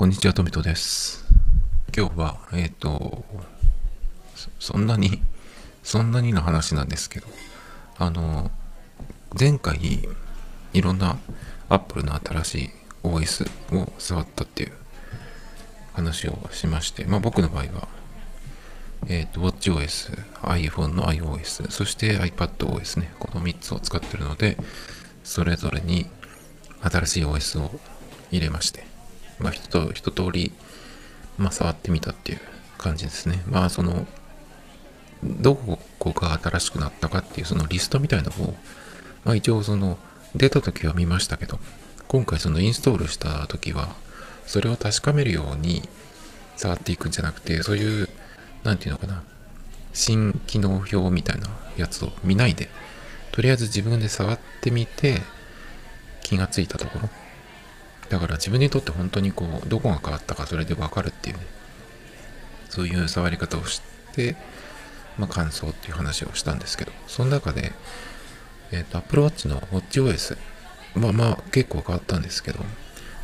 こんにちは、トミトです。今日は、えっ、と、そそんなに、そんなにの話なんですけど、あの、前回、いろんな Apple の新しい OS を触ったっていう話をしまして、まあ僕の場合は、えっ、と、WatchOS、iPhone の iOS、そして iPadOS ね、この3つを使ってるので、それぞれに新しい OS を入れまして、まあ、一と一通り、まあ、触ってみたっていう感じですね。まあ、その、どこが新しくなったかっていうそのリストみたいなのを、まあ、一応その、出た時は見ましたけど、今回そのインストールした時は、それを確かめるように触っていくんじゃなくて、そういう、なんていうのかな、新機能表みたいなやつを見ないで、とりあえず自分で触ってみて、気がついたところ、だから自分にとって本当にこう、どこが変わったかそれでわかるっていうね、そういう触り方をして、まあ感想っていう話をしたんですけど、その中で、えっ、と、Apple Watch の WatchOS、まあまあ結構変わったんですけど、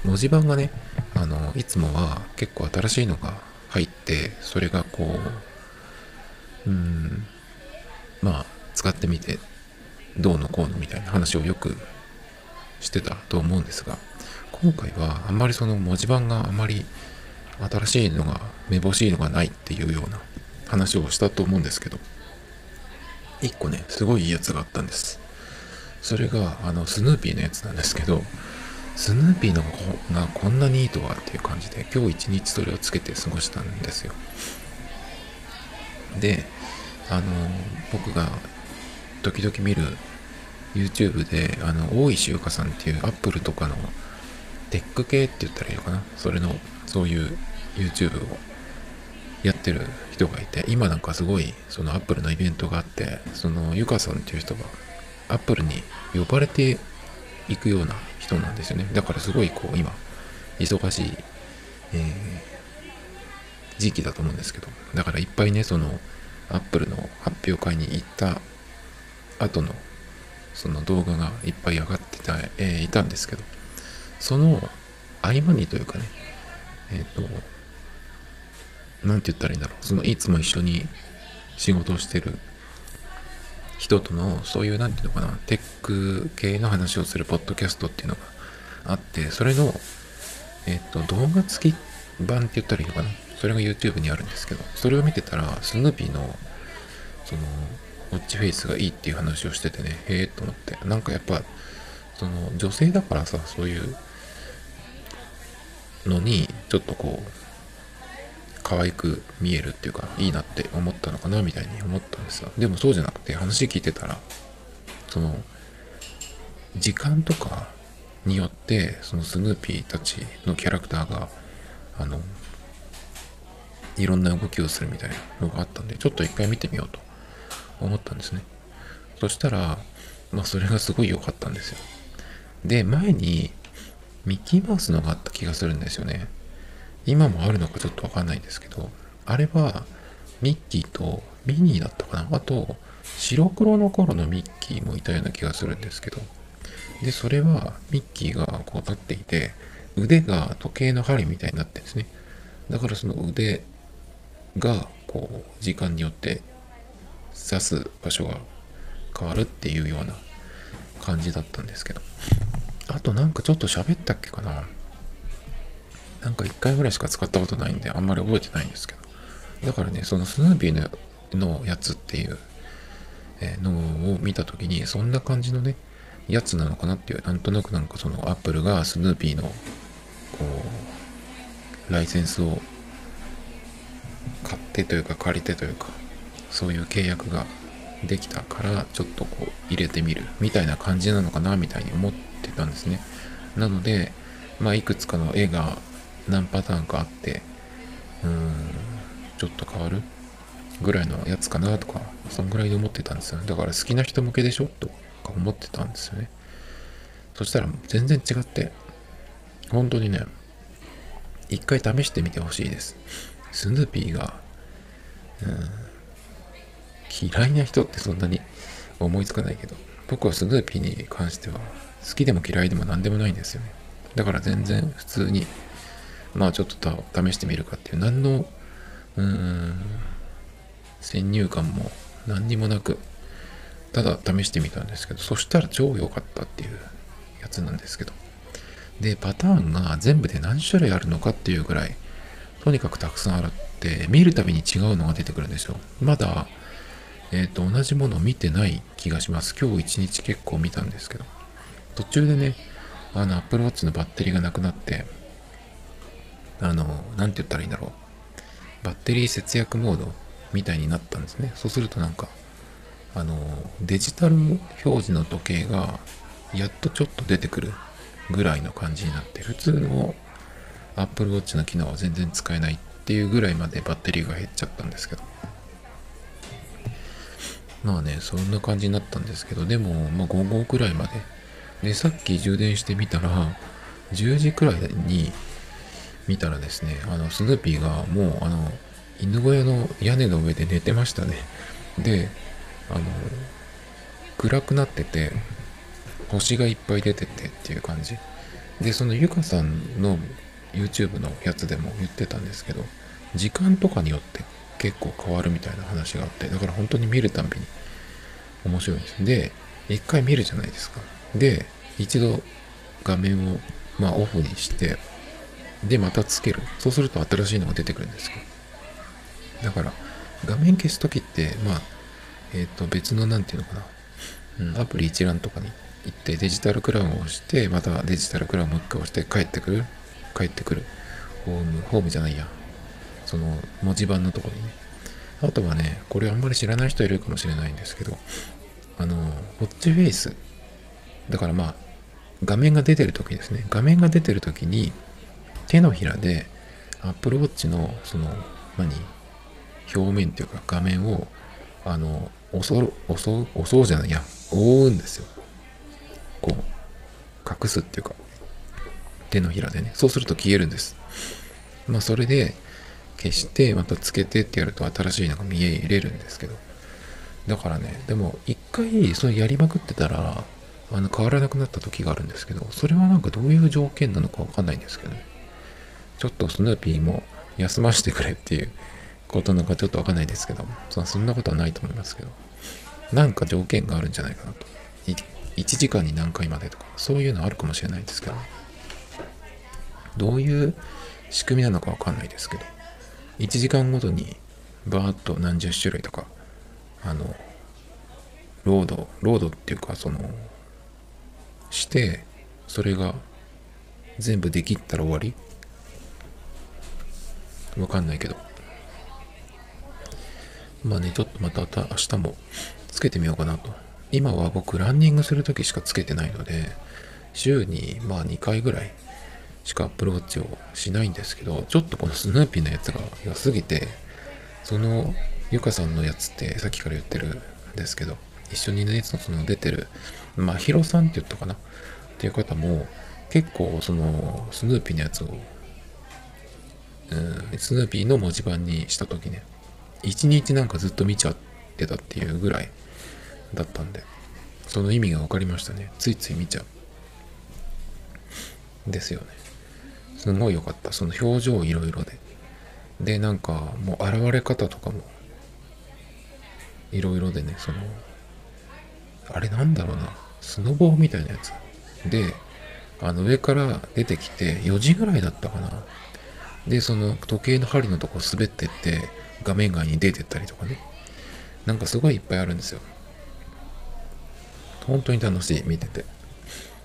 文字盤がね、あの、いつもは結構新しいのが入って、それがこう、うん、まあ、使ってみて、どうのこうのみたいな話をよくしてたと思うんですが、今回はあんまりその文字盤があまり新しいのがめぼしいのがないっていうような話をしたと思うんですけど一個ねすごいいいやつがあったんです。それがあのスヌーピーのやつなんですけどスヌーピーの方がこんなにいいとはっていう感じで今日一日それをつけて過ごしたんですよ。であの僕が時々見る YouTube であの大石ゆかさんっていうアップルとかのテック系って言ったらいいのかな？それのそういう YouTube をやってる人がいて今なんかすごいそのアップルのイベントがあってそのゆかさんっていう人がアップルに呼ばれていくような人なんですよね。だからすごいこう今忙しい、えー時期だと思うんですけどだからいっぱいねそのアップルの発表会に行った後のその動画がいっぱい上がってた、えーいたんですけどその合間にというかねえっ、となんて言ったらいいんだろう。そのいつも一緒に仕事をしてる人とのそういうなんていうのかなテック系の話をするポッドキャストっていうのがあってそれのえっ、と動画付き版って言ったらいいのかな。それが YouTube にあるんですけどそれを見てたらスヌーピーのそのウォッチフェイスがいいっていう話をしててねへえと思って。なんかやっぱその女性だからさそういうのにちょっとこう可愛く見えるっていうかいいなって思ったのかなみたいに思ったんですよ。でもそうじゃなくて話聞いてたらその時間とかによってそのスヌーピーたちのキャラクターがあのいろんな動きをするみたいなのがあったんでちょっと一回見てみようと思ったんですね。そしたらまあそれがすごい良かったんですよ。で前にミッキーマウスのがあった気がするんですよね。今もあるのかちょっとわかんないんですけどあれはミッキーとミニーだったかな。あと白黒の頃のミッキーもいたような気がするんですけど。でそれはミッキーがこう立っていて腕が時計の針みたいになってるんですね。だからその腕がこう時間によって刺す場所が変わるっていうような感じだったんですけど。あとなんかちょっと喋ったっけかな。なんか1回ぐらいしか使ったことないんであんまり覚えてないんですけど。だからねそのスヌーピーのやつっていうのを見た時にそんな感じのねやつなのかなっていうなんとなくなんかそのアップルがスヌーピーのこうライセンスを買ってというか借りてというかそういう契約ができたからちょっとこう入れてみるみたいな感じなのかなみたいに思ってたんですね。なのでまあいくつかの絵が何パターンかあってうんちょっと変わるぐらいのやつかなとかそんぐらいで思ってたんですよだから好きな人向けでしょとか思ってたんですよね。そしたら全然違って本当にね一回試してみてほしいです。スヌーピーが、うん、嫌いな人ってそんなに思いつかないけど僕はスヌーピーに関しては好きでも嫌いでも何でもないんですよね。だから全然普通にまあちょっと試してみるかっていう。何のうーん先入観も何にもなくただ試してみたんですけどそしたら超良かったっていうやつなんですけど。でパターンが全部で何種類あるのかっていうぐらいとにかくたくさんあるって見るたびに違うのが出てくるんですよ。まだえっ、ー、と同じもの見てない気がします。今日一日結構見たんですけど。途中でねあの Apple Watch のバッテリーがなくなってあの何て言ったらいいんだろう。バッテリー節約モードみたいになったんですね。そうするとなんかあのデジタル表示の時計がやっとちょっと出てくるぐらいの感じになって普通の Apple Watch の機能は全然使えないっていうぐらいまでバッテリーが減っちゃったんですけど。まあねそんな感じになったんですけどでも、まあ、午後くらいまででさっき充電してみたら10時くらいに見たらですねあのスヌーピーがもうあの犬小屋の屋根の上で寝てましたね。であの暗くなってて星がいっぱい出ててっていう感じ。でそのゆかさんの YouTube のやつでも言ってたんですけど時間とかによって結構変わるみたいな話があってだから本当に見るたびに面白いんです。で一回見るじゃないですか。で一度画面をまあオフにしてでまたつける。そうすると新しいのが出てくるんですよ。だから画面消す時ってまあえっ、ー、と別の何て言うのかな、うん、アプリ一覧とかに行ってデジタルクラウンを押してまたデジタルクラウンもう一回押して帰ってくる。帰ってくる。ホームホームじゃないや。その文字盤のとこにね。あとはねこれあんまり知らない人いるかもしれないんですけどあのウォッチフェイスだからまあ画面が出てる時ですね。画面が出てる時に手のひらで Apple Watch のその何？表面っていうか画面をあの襲う襲う襲うじゃないや。覆うんですよ。こう隠すっていうか手のひらでね。そうすると消えるんです。まあそれで消してまたつけてってやると新しいのが見え入れるんですけど。だからねでも一回それやりまくってたらあの変わらなくなった時があるんですけどそれはなんかどういう条件なのかわかんないんですけどね。ちょっとスヌーピーも休ませてくれっていうことなのかちょっとわかんないですけどそそんなことはないと思いますけど。なんか条件があるんじゃないかなと。1時間に何回までとかそういうのあるかもしれないですけど。どういう仕組みなのかわかんないですけど。1時間ごとにバーッと何十種類とかあのロードロードっていうかそのしてそれが全部できったら終わり？わかんないけど。まあねちょっとまた明日もつけてみようかなと。今は僕ランニングする時しかつけてないので週にまあ2回ぐらいしかアプローチをしないんですけどちょっとこのスヌーピーのやつが良すぎてそのゆかさんのやつってさっきから言ってるんですけど一緒にねその出てるまあヒロさんって言ったかなっていう方も結構そのスヌーピーのやつをうんスヌーピーの文字盤にした時ね一日なんかずっと見ちゃってたっていうぐらいだったんでその意味が分かりましたね。ついつい見ちゃうですよね。すごい良かった。その表情いろいろで。でなんかもう現れ方とかもいろいろでねそのあれなんだろうな。スノボーみたいなやつ。であの上から出てきて4時ぐらいだったかな。でその時計の針のとこ滑ってって画面外に出てったりとかね。なんかすごいいっぱいあるんですよ。本当に楽しい見てて。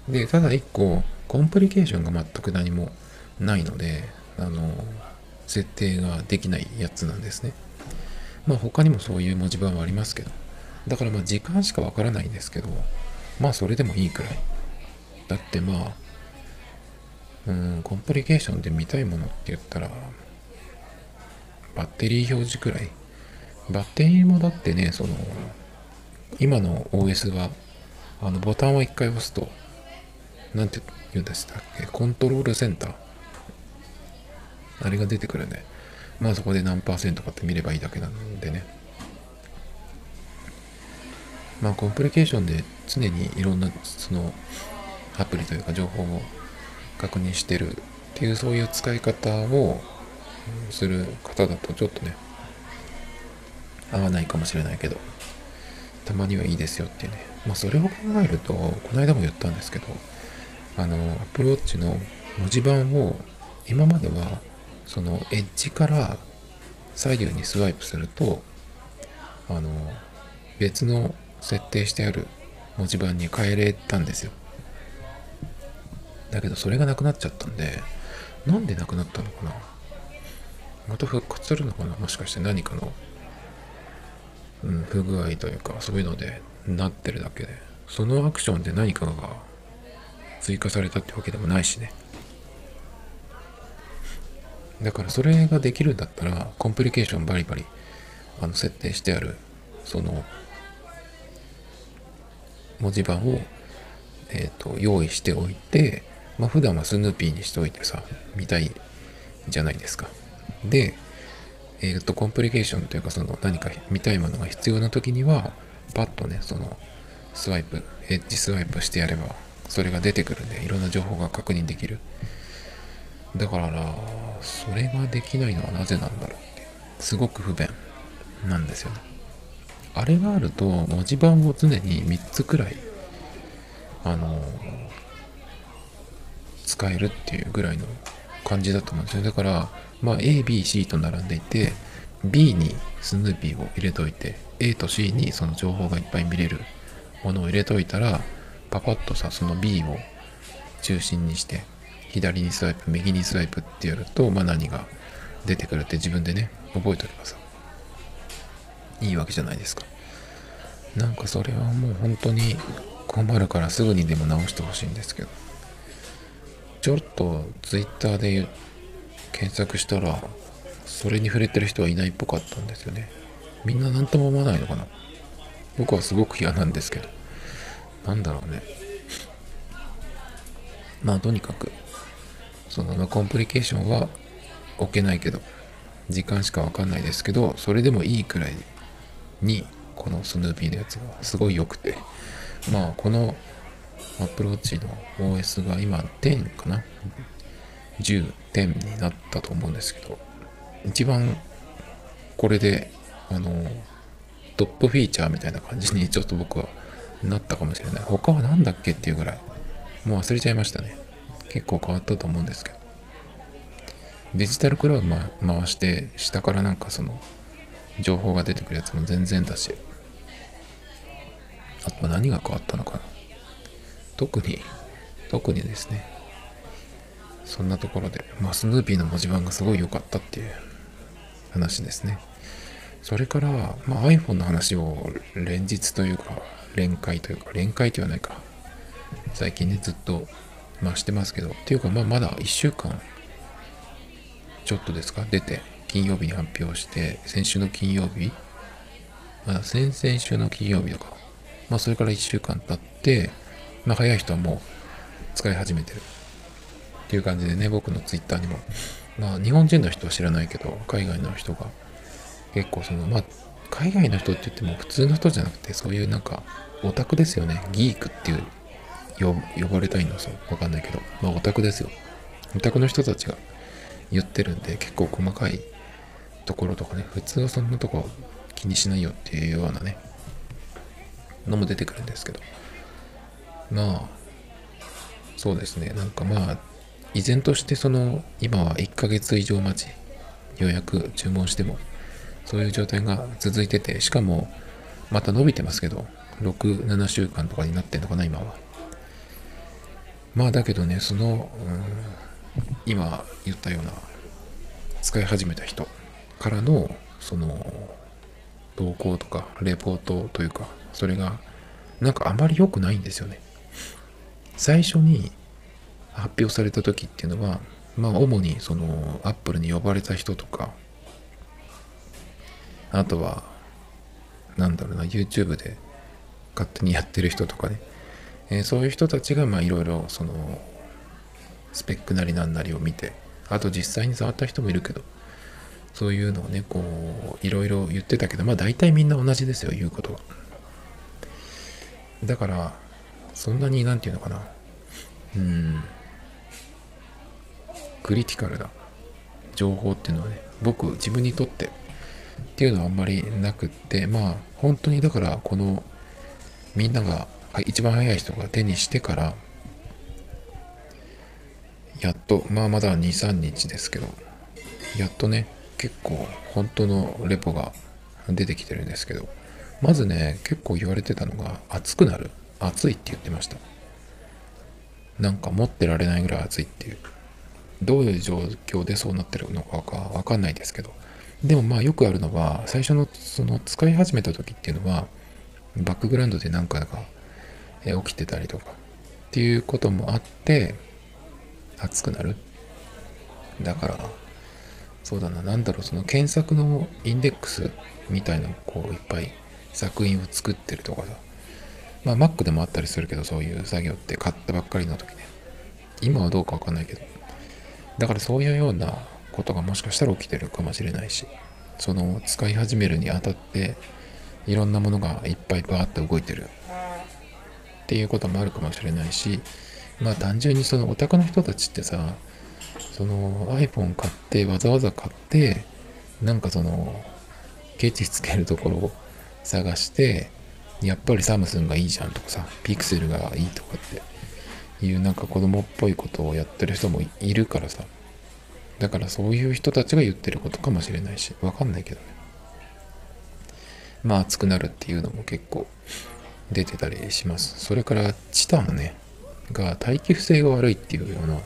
でただ一個コンプリケーションが全く何もないのであの設定ができないやつなんですね。まあ他にもそういう文字盤はありますけど。だからまあ時間しかわからないんですけどまあそれでもいいくらい。だってまあうんコンプリケーションで見たいものって言ったらバッテリー表示くらい。バッテリーもだってねその今の OS はあのボタンを一回押すと何て言うんでしたっけ？コントロールセンター。あれが出てくるんでまあそこで何パーセントかって見ればいいだけなんでね。まあコンプリケーションで常にいろんなそのアプリというか情報を確認してるっていうそういう使い方をする方だとちょっとね合わないかもしれないけどたまにはいいですよっていうね。まあそれを考えるとこの間も言ったんですけどあの Apple Watch の文字盤を今まではそのエッジから左右にスワイプするとあの別の設定してある文字盤に変えれたんですよ。だけどそれがなくなっちゃったんでなんでなくなったのかな？また復活するのかな？もしかして何かの、うん、不具合というかそういうのでなってるだけで。そのアクションで何かが追加されたってわけでもないしね。だからそれができるんだったらコンプリケーションバリバリあの設定してあるその文字盤を、えーと、用意しておいてまあ普段はスヌーピーにしておいてさ見たいじゃないですか。でえっ、ー、とコンプリケーションというかその何か見たいものが必要な時にはパッとねそのスワイプエッジスワイプしてやればそれが出てくるんでいろんな情報が確認できる。だからそれができないのはなぜなんだろうってすごく不便なんですよね。あれがあると文字盤を常に3つくらいあの使えるっていうぐらいの感じだと思うんですよ。だからまあ ABC と並んでいて B にスヌーピーを入れといて A と C にその情報がいっぱい見れるものを入れといたらパパッとさその B を中心にして左にスワイプ右にスワイプってやると、まあ、何が出てくるって自分でね覚えておけばさいいわけじゃないですか。なんかそれはもう本当に困るからすぐにでも直してほしいんですけど。ちょっと Twitter で検索したらそれに触れてる人はいないっぽかったんですよね。みんな何とも思わないのかな？僕はすごく嫌なんですけど。なんだろうね。まあとにかくそのコンプリケーションは置けないけど時間しかわかんないですけどそれでもいいくらいにこのスヌーピーのやつがすごい良くて。まあこのアプローチの OS が今10かな？10点になったと思うんですけど一番これであのトップフィーチャーみたいな感じに ちょっと僕はなったかもしれない。他は何だっけっていうぐらいもう忘れちゃいましたね。結構変わったと思うんですけど。デジタルクラウド、回して下からなんかその情報が出てくるやつも全然だし。あと何が変わったのかな？特に特にですね。そんなところで、まあ、スヌーピーの文字盤がすごい良かったっていう話ですね。それから、まあ、iPhone の話を連日というか連会というか連会ではないか。最近ねずっとまあしてますけど、っていうかまあまだ1週間ちょっとですか、出て、金曜日に発表して、先週の金曜日、まあ先々週の金曜日とか、まあそれから1週間経って、まあ早い人はもう使い始めてるっていう感じでね、僕の twitter にも、まあ日本人の人は知らないけど、海外の人が結構その、まあ海外の人って言っても普通の人じゃなくて、そういうなんかオタクですよね。ギークっていう呼ばれたいのそうわかんないけど、まあオタクですよ。オタクの人たちが言ってるんで、結構細かいところとかね、普通はそんなとこ気にしないよっていうようなね、のも出てくるんですけど、まあ、そうですね、なんかまあ、依然としてその、今は1ヶ月以上待ち、予約注文しても、そういう状態が続いてて、しかも、また伸びてますけど、6、7週間とかになってんのかな、今は。まあだけどねその、うん、今言ったような使い始めた人からのその投稿とかレポートというかそれがなんかあまり良くないんですよね最初に発表された時っていうのはまあ主にそのアップルに呼ばれた人とかあとはなんだろうな YouTube で勝手にやってる人とかね。えー、そういう人たちがいろいろそのスペックなりなんなりを見てあと実際に触った人もいるけどそういうのをねこういろいろ言ってたけどまあ大体みんな同じですよ言うことは。だからそんなに何て言うのかな。うん。クリティカルな情報っていうのはね僕自分にとってっていうのはあんまりなくってまあ本当にだからこのみんなが一番早い人が手にしてからやっとまあまだ23日ですけどやっとね結構本当のレポが出てきてるんですけどまずね結構言われてたのが暑くなる。暑いって言ってました。なんか持ってられないぐらい暑いっていう。どういう状況でそうなってるのかわかんないですけど。でもまあよくあるのは最初のその使い始めた時っていうのはバックグラウンドで何かが起きてたりとか。っていうこともあって熱くなる。だからそうだな。何だろう。その検索のインデックスみたいなこういっぱい作品を作ってるとかさ。まあ Mac でもあったりするけどそういう作業って買ったばっかりの時ね。今はどうかわかんないけど。だからそういうようなことがもしかしたら起きてるかもしれないしその使い始めるにあたっていろんなものがいっぱいバーッと動いてる。っていうこともあるかもしれないしまあ単純にそのオタクの人たちってさその iPhone 買ってわざわざ買ってなんかそのケチつけるところを探してやっぱりサムスンがいいじゃんとかさピクセルがいいとかっていうなんか子供っぽいことをやってる人もいるからさ。だからそういう人たちが言ってることかもしれないしわかんないけどね。まあ熱くなるっていうのも結構出てたりします。それからチタンねが耐久性が悪いっていうような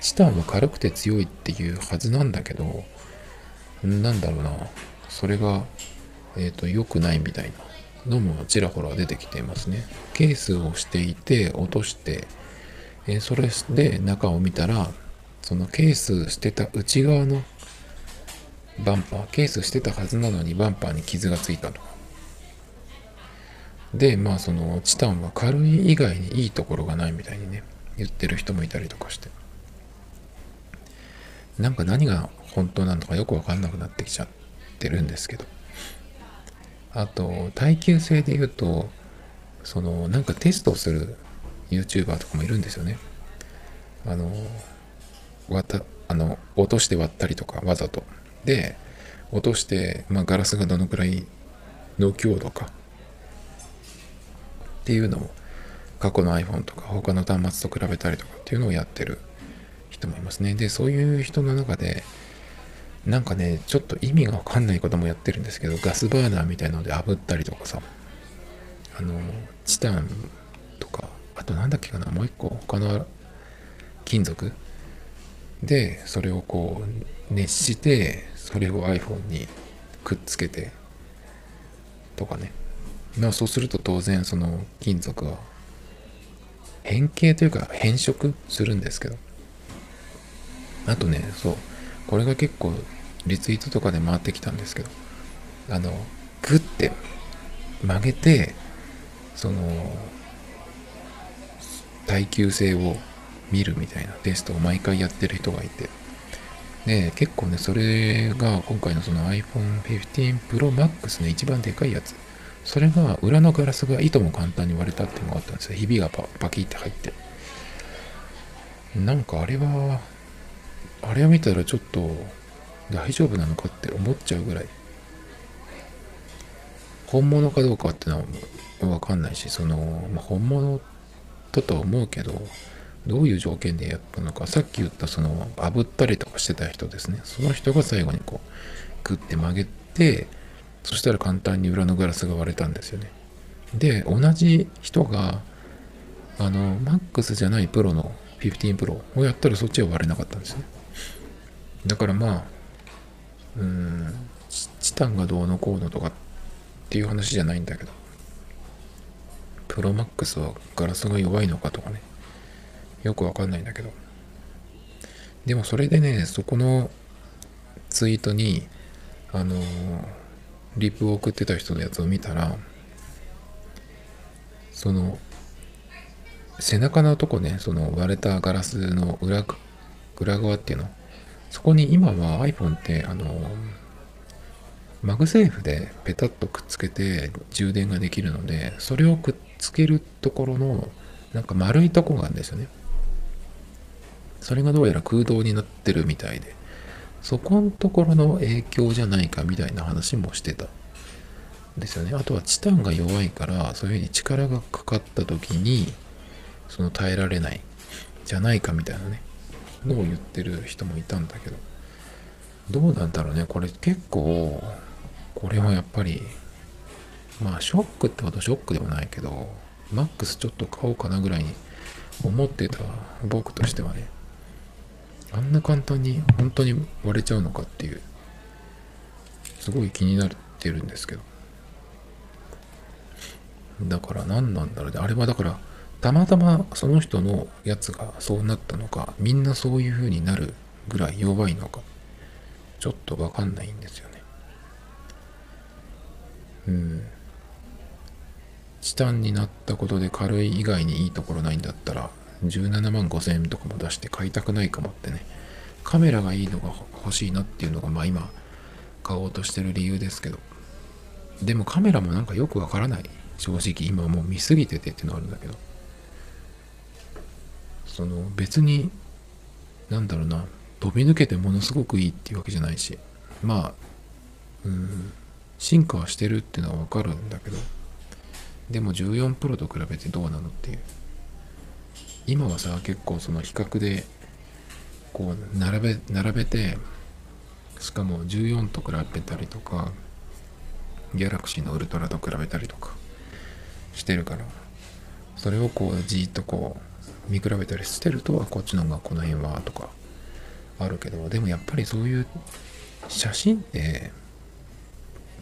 チタンは軽くて強いっていうはずなんだけどなんだろうな。それがえっ、ー、と良くないみたいな。のもちらほら出てきていますね。ケースをしていて落として、え、それで中を見たらそのケースしてた内側のバンパーケースしてたはずなのにバンパーに傷がついたと。かでまあそのチタンは軽い以外にいいところがないみたいにね言ってる人もいたりとかして。なんか何が本当なのかよくわかんなくなってきちゃってるんですけど。あと耐久性で言うとそのなんかテストをする YouTuber とかもいるんですよね。あの割ったあの落として割ったりとかわざと。で落として、まあ、ガラスがどのくらいの強度か。っていうのを過去の iPhone とか他の端末と比べたりとかっていうのをやってる人もいますね。でそういう人の中でなんかねちょっと意味がわかんないこともやってるんですけどガスバーナーみたいなので炙ったりとかさあのチタンとかあと何だっけかなもう一個他の金属？でそれをこう熱してそれを iPhone にくっつけてとかね。まあそうすると当然その金属は変形というか変色するんですけど。あとねそうこれが結構リツイートとかで回ってきたんですけどあのグッて曲げてその耐久性を見るみたいなテストを毎回やってる人がいて。で結構ねそれが今回のその iPhone 15 Pro Max ね一番でかいやつ。それが裏のガラスがいとも簡単に割れたっていうのがあったんですよ。ひびがパパキって入って。なんかあれはあれを見たらちょっと大丈夫なのかって思っちゃうぐらい。本物かどうかってのはわかんないしその、まあ、本物だとは思うけどどういう条件でやったのか。さっき言ったその炙ったりとかしてた人ですね。その人が最後にこうグッて曲げてそしたら簡単に裏のガラスが割れたんですよね。で同じ人があの MAX じゃないプロの15 Pro をやったらそっちは割れなかったんですねだからまあうんチタンがどうのこうのとかっていう話じゃないんだけどプロマックスはガラスが弱いのかとかねよくわかんないんだけど。でもそれでね、そこのツイートに、あのリプを送ってた人のやつを見たら、その、背中のとこね、その割れたガラスの裏、裏側っていうの、そこに今は iPhone って、あのマグセーフでペタッとくっつけて充電ができるので、それをくっつけるところの、なんか丸いとこがあるんですよね。それがどうやら空洞になってるみたいで。そこのところの影響じゃないかみたいな話もしてた。ですよね。あとはチタンが弱いからそういうふうに力がかかった時にその耐えられない。じゃないかみたいなね。のを言ってる人もいたんだけどどうなんだろうね。これ結構これはやっぱりまあショックってほどショックでもないけどマックスちょっと買おうかなぐらいに思ってた僕としてはねあんな簡単に本当に割れちゃうのかっていうすごい気になってるんですけど。だから何なんだろうね。あれはだからたまたまその人のやつがそうなったのかみんなそういう風になるぐらい弱いのかちょっとわかんないんですよね。うん。チタンになったことで軽い以外にいいところないんだったら17万5000円とかも出して買いたくないかもってね。カメラがいいのが欲しいなっていうのがまあ今買おうとしてる理由ですけど。でもカメラもなんかよくわからない。正直今もう見すぎててっていうのあるんだけど。その別になんだろうな飛び抜けてものすごくいいっていうわけじゃないしまあうん進化はしてるっていうのはわかるんだけどでも14プロと比べてどうなのっていう。今はさ結構その比較でこう並べ並べてしかも14と比べたりとかギャラクシーのウルトラと比べたりとかしてるからそれをこうじーっとこう見比べたりしてるとこっちの方がこの辺はとかあるけどでもやっぱりそういう写真って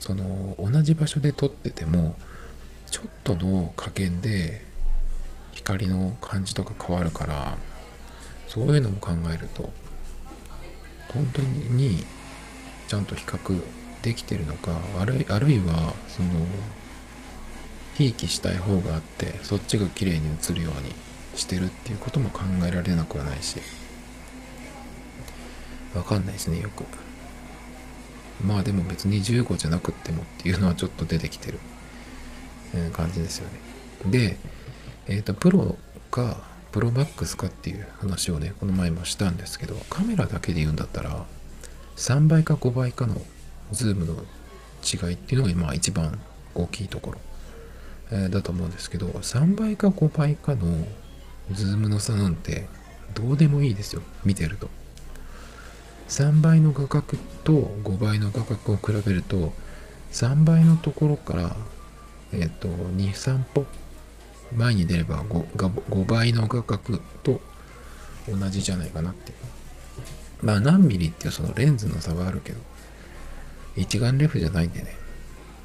その同じ場所で撮っててもちょっとの加減で光の感じとか変わるからそういうのも考えると本当にちゃんと比較できてるのかあるいあるいはそのひいきしたい方があってそっちが綺麗に映るようにしてるっていうことも考えられなくはないし。わかんないですねよく。まあでも別に15じゃなくってもっていうのはちょっと出てきてる。感じですよね。でえっ、ー、とプロかプロマックスかっていう話をねこの前もしたんですけどカメラだけで言うんだったら3倍か5倍かのズームの違いっていうのが今一番大きいところ、え、だと思うんですけど3倍か5倍かのズームの差なんてどうでもいいですよ。見てると。3倍の画角と5倍の画角を比べると3倍のところからえっ、と23歩前に出れば 5, 5倍の画角と同じじゃないかなって。まあ何ミリっていうそのレンズの差はあるけど一眼レフじゃないんでね。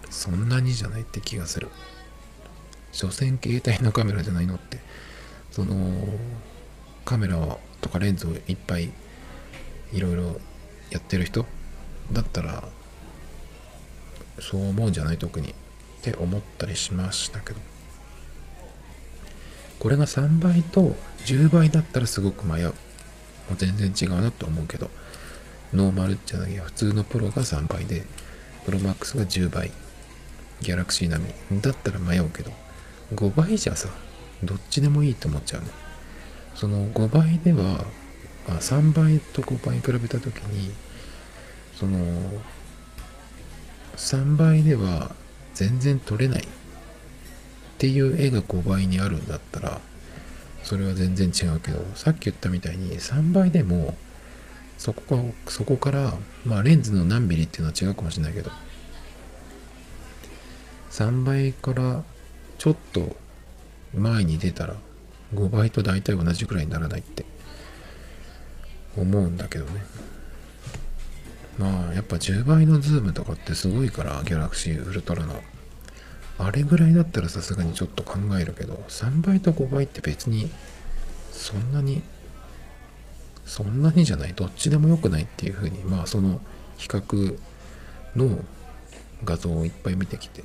そんなにじゃないって気がする。所詮携帯のカメラじゃないのって。そのカメラとかレンズをいっぱいいろいろやってる人だったらそう思うんじゃない？特にって思ったりしましたけど。これが3倍と10倍だったらすごく迷う。もう全然違うなと思うけど。ノーマルじゃないや。普通のプロが3倍でプロマックスが10倍。ギャラクシー並みだったら迷うけど。5倍じゃさどっちでもいいと思っちゃうね。その5倍ではあ3倍と5倍比べた時にその3倍では全然取れないっていう絵が5倍にあるんだったらそれは全然違うけどさっき言ったみたいに3倍でもそこかそこからまあレンズの何ミリっていうのは違うかもしれないけど3倍からちょっと前に出たら5倍と大体同じくらいにならないって思うんだけどね。まあやっぱ10倍のズームとかってすごいからギャラクシーウルトラの。あれぐらいだったらさすがにちょっと考えるけど3倍と5倍って別にそんなにそんなにじゃない。どっちでもよくないっていうふうにまあその比較の画像をいっぱい見てきて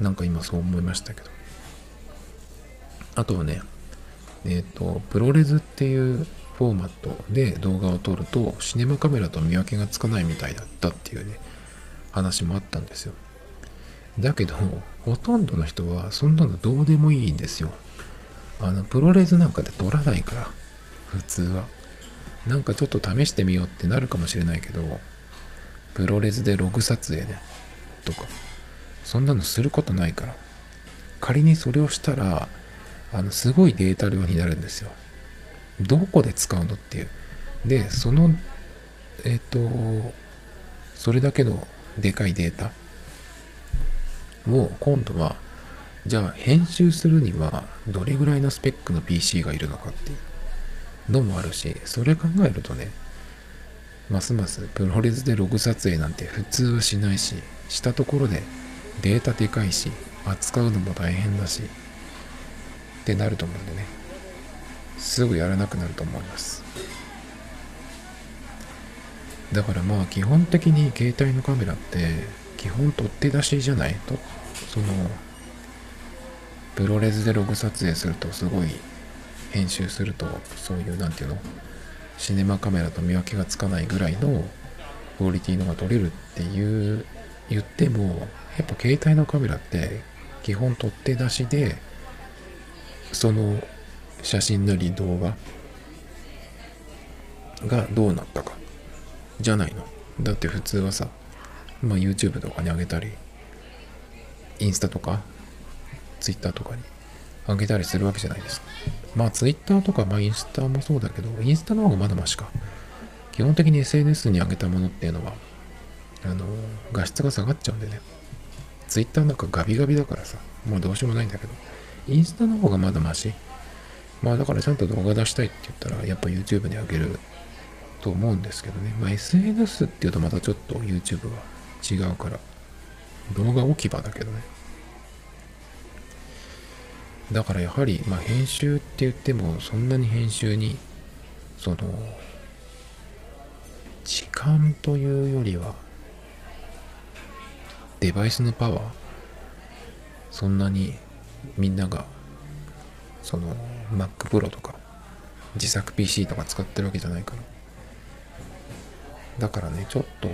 なんか今そう思いましたけど。あとはねえっ、ー、とプロレスっていうフォーマットで動画を撮るとシネマカメラと見分けがつかないみたいだったっていうね話もあったんですよ。だけどほとんどの人はそんなのどうでもいいんですよ。あのプロレスなんかで撮らないから普通は。なんかちょっと試してみようってなるかもしれないけどプロレスでログ撮影でとかそんなのすることないから。仮にそれをしたらあのすごいデータ量になるんですよ。どこで使うのっていう。でそのえっ、とそれだけのでかいデータを今度はじゃあ編集するにはどれぐらいのスペックの PC がいるのかっていう。のもあるしそれ考えるとねますますプロレスでログ撮影なんて普通はしないししたところでデータでかいし扱うのも大変だしってなると思うんでね。すぐやらなくなると思います。だからまあ基本的に携帯のカメラって基本取って出しじゃないとそのプロレスでログ撮影するとすごい編集するとそういうなんていうのシネマカメラと見分けがつかないぐらいのクオリティのが撮れるっていう言ってもやっぱ携帯のカメラって基本取って出しでその写真なり動画がどうなったか。じゃないの。だって普通はさまあ YouTube とかに上げたりインスタとか Twitter とかに上げたりするわけじゃないですか。まあ Twitter とかまあインスタもそうだけどインスタの方がまだマシか。基本的に SNS に上げたものっていうのはあの画質が下がっちゃうんでね。Twitter なんかガビガビだからさもうどうしようもないんだけど。インスタの方がまだマシ？まあだからちゃんと動画出したいって言ったらやっぱ YouTube に上げると思うんですけどね。まあ SNS っていうとまたちょっと YouTube は違うから動画置き場だけどね。だからやはり、まあ、編集って言ってもそんなに編集にその時間というよりはデバイスのパワーそんなにみんながその Mac Pro とか自作 PC とか使ってるわけじゃないから。だからねちょっと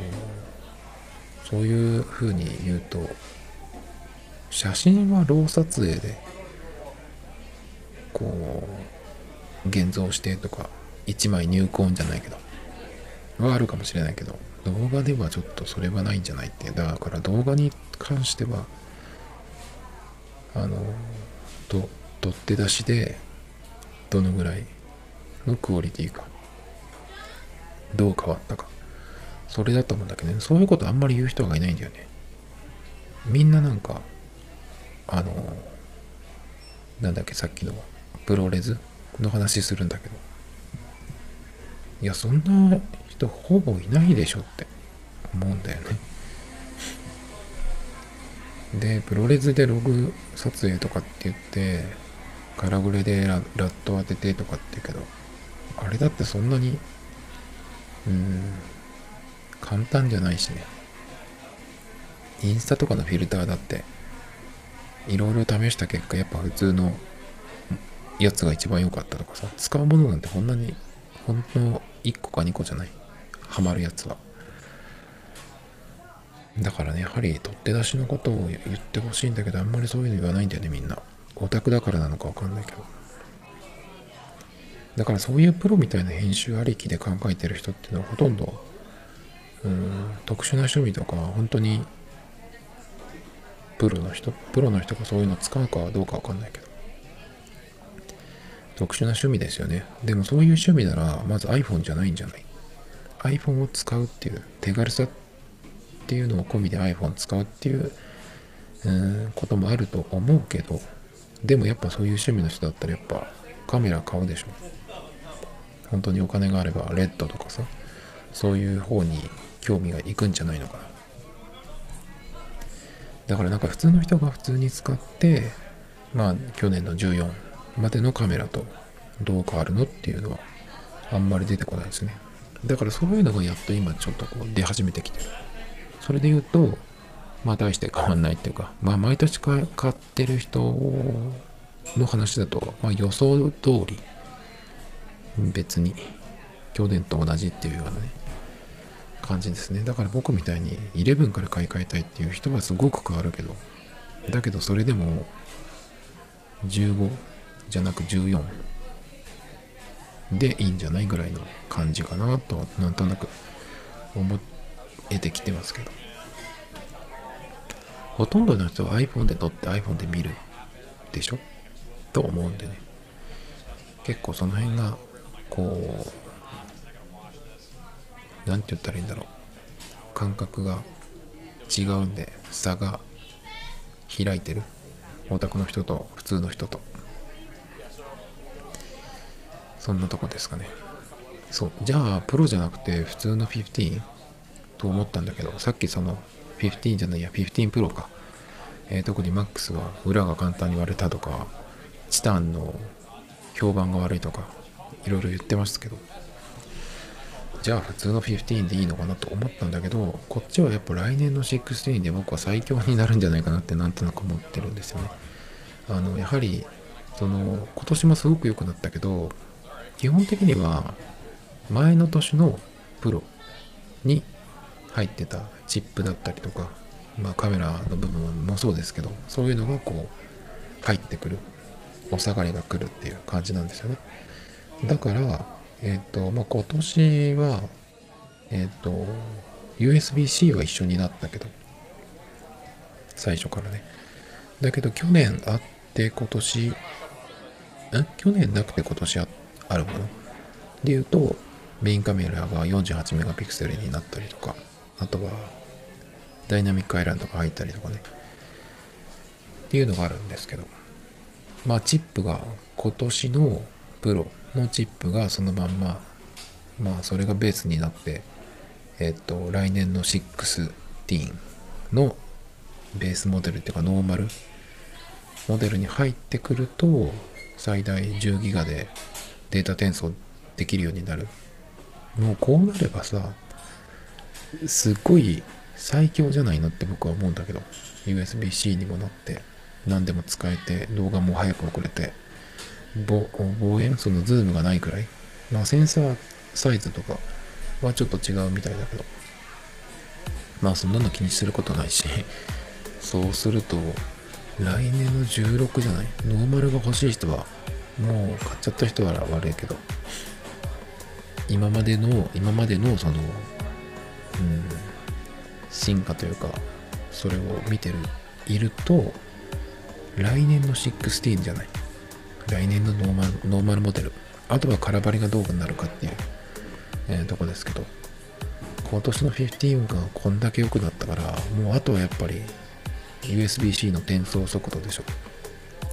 そういう風に言うと写真はロー撮影でこう現像してとか1枚入魂じゃないけどはあるかもしれないけど動画ではちょっとそれはないんじゃないって。だから動画に関してはあのと取って出しでどのぐらいのクオリティかどう変わったか。それだと思うんだけどね。そういうことあんまり言う人がいないんだよね。みんななんかあのなんだっけさっきのプロレスの話するんだけど。いやそんな人ほぼいないでしょって思うんだよね。でプロレスでログ撮影とかって言ってガラグレでラット当ててとかって言うけどあれだってそんなにうん簡単じゃないしね。インスタとかのフィルターだっていろいろ試した結果やっぱ普通のやつが一番良かったとかさ。使うものなんてこんなに本当1個か2個じゃない。ハマるやつは。だからねやはり取って出しのことを言ってほしいんだけどあんまりそういうの言わないんだよねみんな。オタクだからなのかわかんないけど。だからそういうプロみたいな編集ありきで考えてる人っていうのはほとんどうん特殊な趣味とか本当にプロの人プロの人がそういうの使うかどうかわかんないけど。特殊な趣味ですよね。でもそういう趣味ならまず iPhone じゃないんじゃない？iPhone を使うっていう手軽さっていうのを込みで iPhone 使うっていううんこともあると思うけどでもやっぱそういう趣味の人だったらやっぱカメラ買うでしょ。本当にお金があればレッドとかさそういう方に興味がいくんじゃないのかな。だからなんか普通の人が普通に使ってまあ去年の14までのカメラとどう変わるのっていうのはあんまり出てこないですね。だからそういうのがやっと今ちょっとこう出始めてきてる。それで言うとまあ大して変わんないっていうかまあ毎年買ってる人の話だと、まあ、予想通り別に去年と同じっていうようなね感じですね。だから僕みたいに11から買い替えたいっていう人はすごく変わるけどだけどそれでも15じゃなく14でいいんじゃないぐらいの感じかなとなんとなく思っえてきてますけど。ほとんどの人は iPhone で撮って iPhone で見るでしょ？と思うんでね。結構その辺がこう何て言ったらいいんだろう。感覚が違うんで差が開いてる。オタクの人と普通の人と。そんなとこですかね。そう。じゃあプロじゃなくて普通の15と思ったんだけどさっきその15じゃないや15プロか、えー、特に MAX は裏が簡単に割れたとかチタンの評判が悪いとかいろいろ言ってましたけど。じゃあ普通の15でいいのかなと思ったんだけどこっちはやっぱ来年の16で僕は最強になるんじゃないかなってなんとなく思ってるんですよね。あのやはりその今年もすごく良くなったけど基本的には前の年のプロに入ってたチップだったりとか、まあ、カメラの部分もそうですけどそういうのがこう入ってくるお下がりが来るっていう感じなんですよね。だからえっ、ー、とまあ今年はえっ、ー、と USB-C は一緒になったけど最初からね。だけど去年あって今年ん去年なくて今年ああるもの？で言うとメインカメラが48メガピクセルになったりとか。あとはダイナミックアイランドが入ったりとかね。っていうのがあるんですけど。まあチップが今年のプロ。のチップがそのまんま。まあそれがベースになってえっと来年の16のベースモデルっていうかノーマル。モデルに入ってくると最大10ギガでデータ転送できるようになる。もうこうなればさすっごい最強じゃないのって僕は思うんだけど USB-C にもなって何でも使えて動画も早く送れて望遠そのズームがないくらいまあセンサーサイズとかはちょっと違うみたいだけどまあそんなの気にすることないしそうすると来年の16じゃない？ノーマルが欲しい人はもう買っちゃった人は悪いけど今までの今までのそのうん。進化というかそれを見てるいると来年の16じゃない。来年のノーマルノーマルモデル。あとは空張りがどうなるかっていう、えー、とこですけど。今年の15がこんだけ良くなったからもうあとはやっぱり USB-C の転送速度でしょ。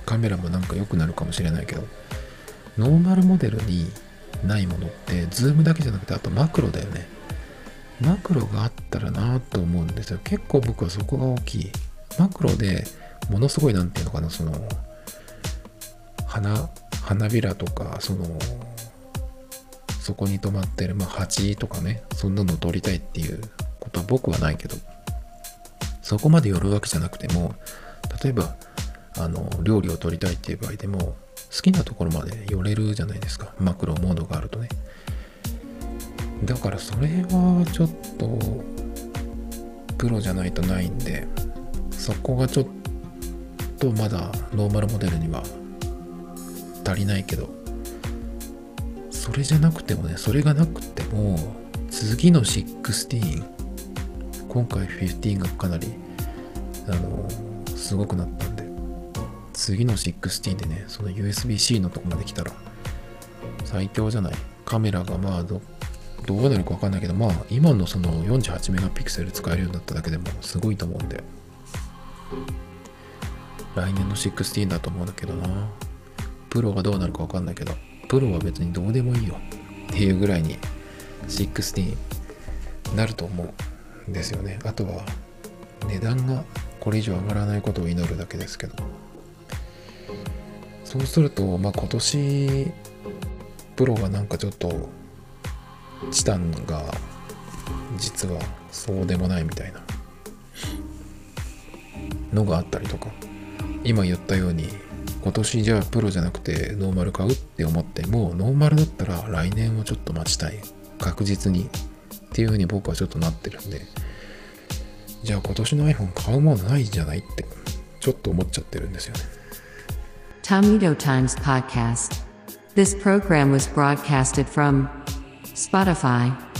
カメラもなんか良くなるかもしれないけど。ノーマルモデルにないものってズームだけじゃなくてあとマクロだよね。マクロがあったらなと思うんですよ。結構僕はそこが大きい。マクロでものすごい何て言うのかなその花花びらとかそのそこに止まってる、まあ、蜂とかねそんなのを撮りたいっていうことは僕はないけどそこまで寄るわけじゃなくても例えばあの料理を撮りたいっていう場合でも好きなところまで寄れるじゃないですか。マクロモードがあるとね。だからそれはちょっとプロじゃないとないんでそこがちょっとまだノーマルモデルには足りないけどそれじゃなくてもねそれがなくても次の16今回15がかなりあのすごくなったんで次の16でねその USB-C のとこまで来たら最強じゃない。カメラがまあどっどうなるかわかんないけどまあ今のその48メガピクセル使えるようになっただけでもすごいと思うんで。来年の16だと思うんだけどな。プロがどうなるかわかんないけどプロは別にどうでもいいよ。っていうぐらいに16なると思うんですよね。あとは値段がこれ以上上がらないことを祈るだけですけど。そうするとまあ今年プロがなんかちょっとチタンが実はそうでもないみたいな。のがあったりとか。今言ったように今年じゃあプロじゃなくてノーマル買うって思ってもノーマルだったら来年をちょっと待ちたい。確実に。っていうふうに僕はちょっとなってるんで。じゃあ今年の iPhone 買うものないじゃないってちょっと思っちゃってるんですよね。Tomato Times Podcast. This program was broadcasted from Spotify.